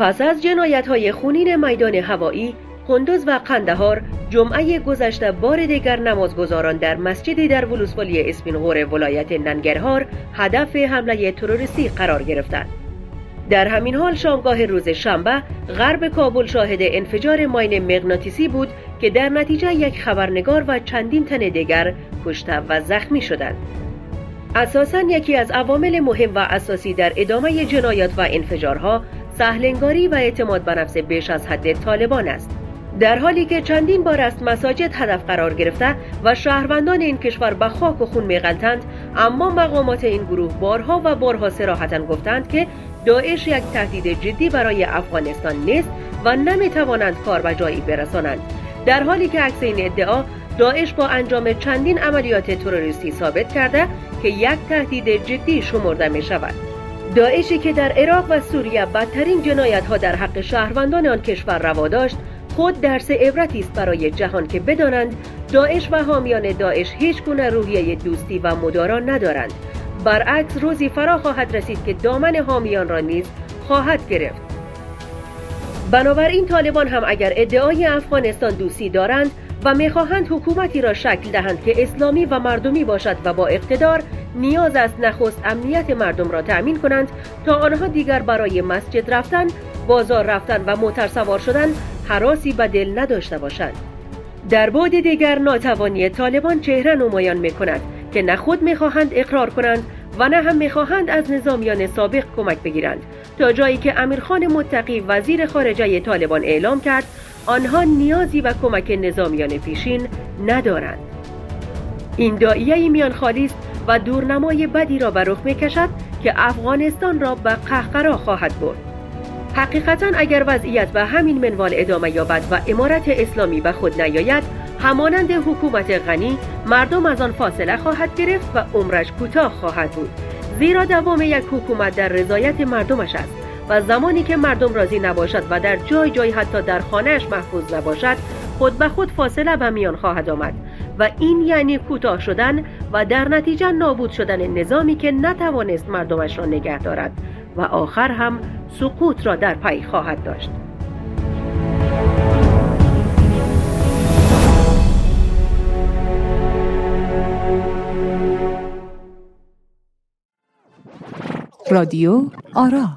پس از جنایت خونین میدان هوایی قندوز و قندهار جمعه گذشته بار دیگر نمازگزاران در مسجدی در ولوسوالی اسپینغور ولایت ننگرهار هدف حمله تروریستی قرار گرفتند. در همین حال شامگاه روز شنبه غرب کابل شاهد انفجار ماین مغناطیسی بود که در نتیجه یک خبرنگار و چندین تن دیگر کشته و زخمی شدند. اساسا یکی از عوامل مهم و اساسی در ادامه جنایات و انفجارها سهلنگاری و اعتماد به نفس بیش از حد طالبان است. در حالی که چندین بار است مساجد هدف قرار گرفته و شهروندان این کشور به خاک و خون میغلطند اما مقامات این گروه بارها و بارها سراحتا گفتند که داعش یک تهدید جدی برای افغانستان نیست و نمی‌توانند کار به جایی برسانند در حالی که عکس این ادعا داعش با انجام چندین عملیات تروریستی ثابت کرده که یک تهدید جدی شمرده می شود داعشی که در عراق و سوریه بدترین جنایت ها در حق شهروندان آن کشور روا داشت خود درس عبرتی است برای جهان که بدانند داعش و حامیان داعش هیچ گونه روحیه دوستی و مدارا ندارند. برعکس روزی فرا خواهد رسید که دامن حامیان را نیز خواهد گرفت. بنابراین طالبان هم اگر ادعای افغانستان دوستی دارند و می‌خواهند حکومتی را شکل دهند که اسلامی و مردمی باشد و با اقتدار نیاز است نخست امنیت مردم را تأمین کنند تا آنها دیگر برای مسجد رفتن بازار رفتن و موتر سوار شدن حراسی به دل نداشته باشند. در بعد دیگر ناتوانی طالبان چهره نمایان می کند که نه خود می‌خواهند اقرار کنند و نه هم می‌خواهند از نظامیان سابق کمک بگیرند. تا جایی که امیرخان متقی وزیر خارجه طالبان اعلام کرد آنها نیازی و کمک نظامیان پیشین ندارند. این دائیه میان خالی است و دورنمای بدی را به رخ می‌کشد که افغانستان را به قهقرا خواهد برد. حقیقتا اگر وضعیت به همین منوال ادامه یابد و امارت اسلامی به خود نیاید همانند حکومت غنی مردم از آن فاصله خواهد گرفت و عمرش کوتاه خواهد بود. زیرا دوام یک حکومت در رضایت مردمش است و زمانی که مردم راضی نباشد و در جای جای حتی در خانهش محفوظ نباشد خود به خود فاصله به میان خواهد آمد. و این یعنی کوتاه شدن و در نتیجه نابود شدن نظامی که نتوانست مردمش را نگه دارد و آخر هم سقوط را در پی خواهد داشت. رادیو آرا